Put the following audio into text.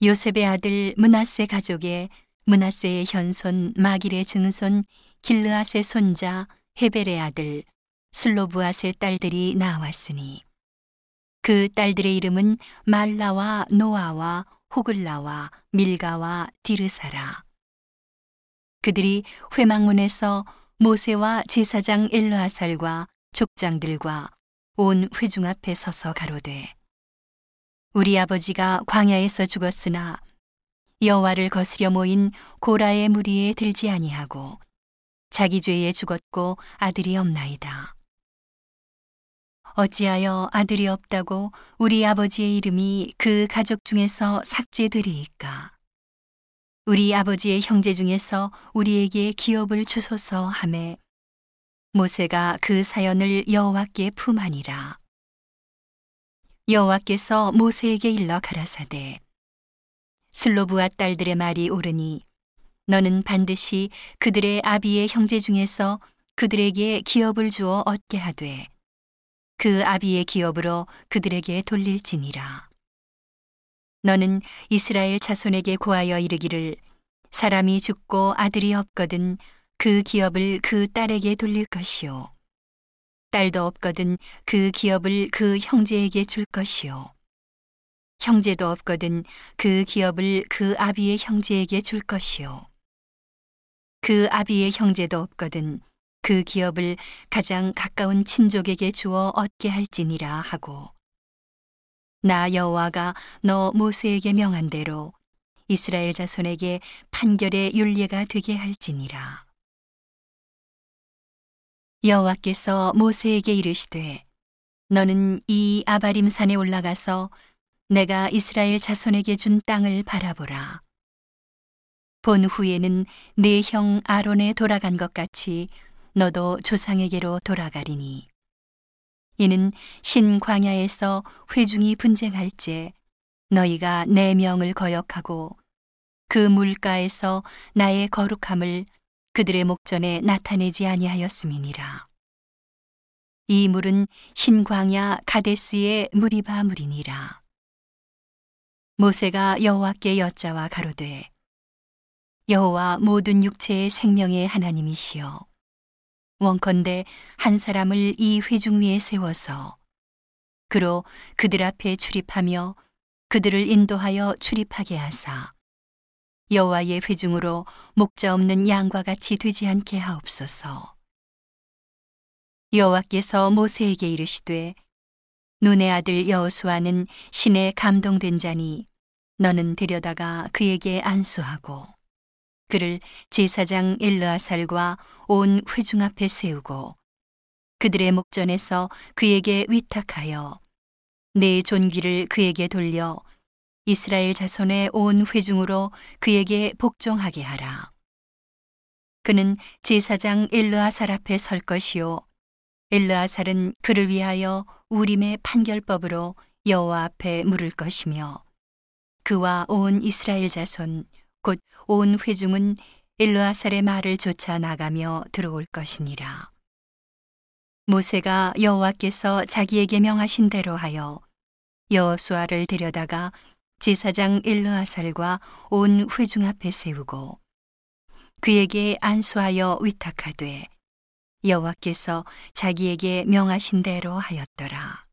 요셉의 아들 문하세 가족의 문하세의 현손 마길의 증손 길르앗의 손자 헤벨의 아들 슬로브앗의 딸들이 나왔으니 그 딸들의 이름은 말라와 노아와 호글라와 밀가와 디르사라. 그들이 회망문에서 모세와 제사장 엘르아살과 족장들과 온 회중 앞에 서서 가로되 우리 아버지가 광야에서 죽었으나 여호와를 거스려 모인 고라의 무리에 들지 아니하고 자기 죄에 죽었고 아들이 없나이다. 어찌하여 아들이 없다고 우리 아버지의 이름이 그 가족 중에서 삭제되리이까? 우리 아버지의 형제 중에서 우리에게 기업을 주소서 하매 모세가 그 사연을 여호와께 품하니라. 여호와께서 모세에게 일러 가라사대. 슬로브와 딸들의 말이 옳으니 너는 반드시 그들의 아비의 형제 중에서 그들에게 기업을 주어 얻게 하되 그 아비의 기업으로 그들에게 돌릴지니라. 너는 이스라엘 자손에게 고하여 이르기를 사람이 죽고 아들이 없거든 그 기업을 그 딸에게 돌릴 것이요 딸도 없거든 그 기업을 그 형제에게 줄 것이요. 형제도 없거든 그 기업을 그 아비의 형제에게 줄 것이요. 그 아비의 형제도 없거든 그 기업을 가장 가까운 친족에게 주어 얻게 할지니라 하고 나 여호와가 너 모세에게 명한 대로 이스라엘 자손에게 판결의 윤례가 되게 할지니라. 여호와께서 모세에게 이르시되 너는 이 아바림 산에 올라가서 내가 이스라엘 자손에게 준 땅을 바라보라. 본 후에는 네 형 아론에 돌아간 것 같이 너도 조상에게로 돌아가리니. 이는 신 광야에서 회중이 분쟁할 때 너희가 내 명을 거역하고 그 물가에서 나의 거룩함을 그들의 목전에 나타내지 아니하였음이니라. 이 물은 신광야 가데스의 무리바 물이니라. 모세가 여호와께 여짜와 가로되 여호와 모든 육체의 생명의 하나님이시여 원컨대 한 사람을 이 회중 위에 세워서 그로 그들 앞에 출입하며 그들을 인도하여 출입하게 하사 여호와의 회중으로 목자 없는 양과 같이 되지 않게 하옵소서. 여호와께서 모세에게 이르시되 눈의 아들 여호수아는 신에 감동된 자니 너는 데려다가 그에게 안수하고 그를 제사장 엘르아살과 온 회중 앞에 세우고 그들의 목전에서 그에게 위탁하여 내 존귀를 그에게 돌려 이스라엘 자손의 온 회중으로 그에게 복종하게 하라. 그는 제사장 엘르아살 앞에 설 것이요 엘르아살은 그를 위하여 우림의 판결법으로 여호와 앞에 물을 것이며 그와 온 이스라엘 자손 곧 온 회중은 엘르아살의 말을 쫓아 나가며 들어올 것이니라. 모세가 여호와께서 자기에게 명하신 대로 하여 여호수아를 데려다가 제사장 일르아살과 온 회중 앞에 세우고 그에게 안수하여 위탁하되 여호와께서 자기에게 명하신 대로 하였더라.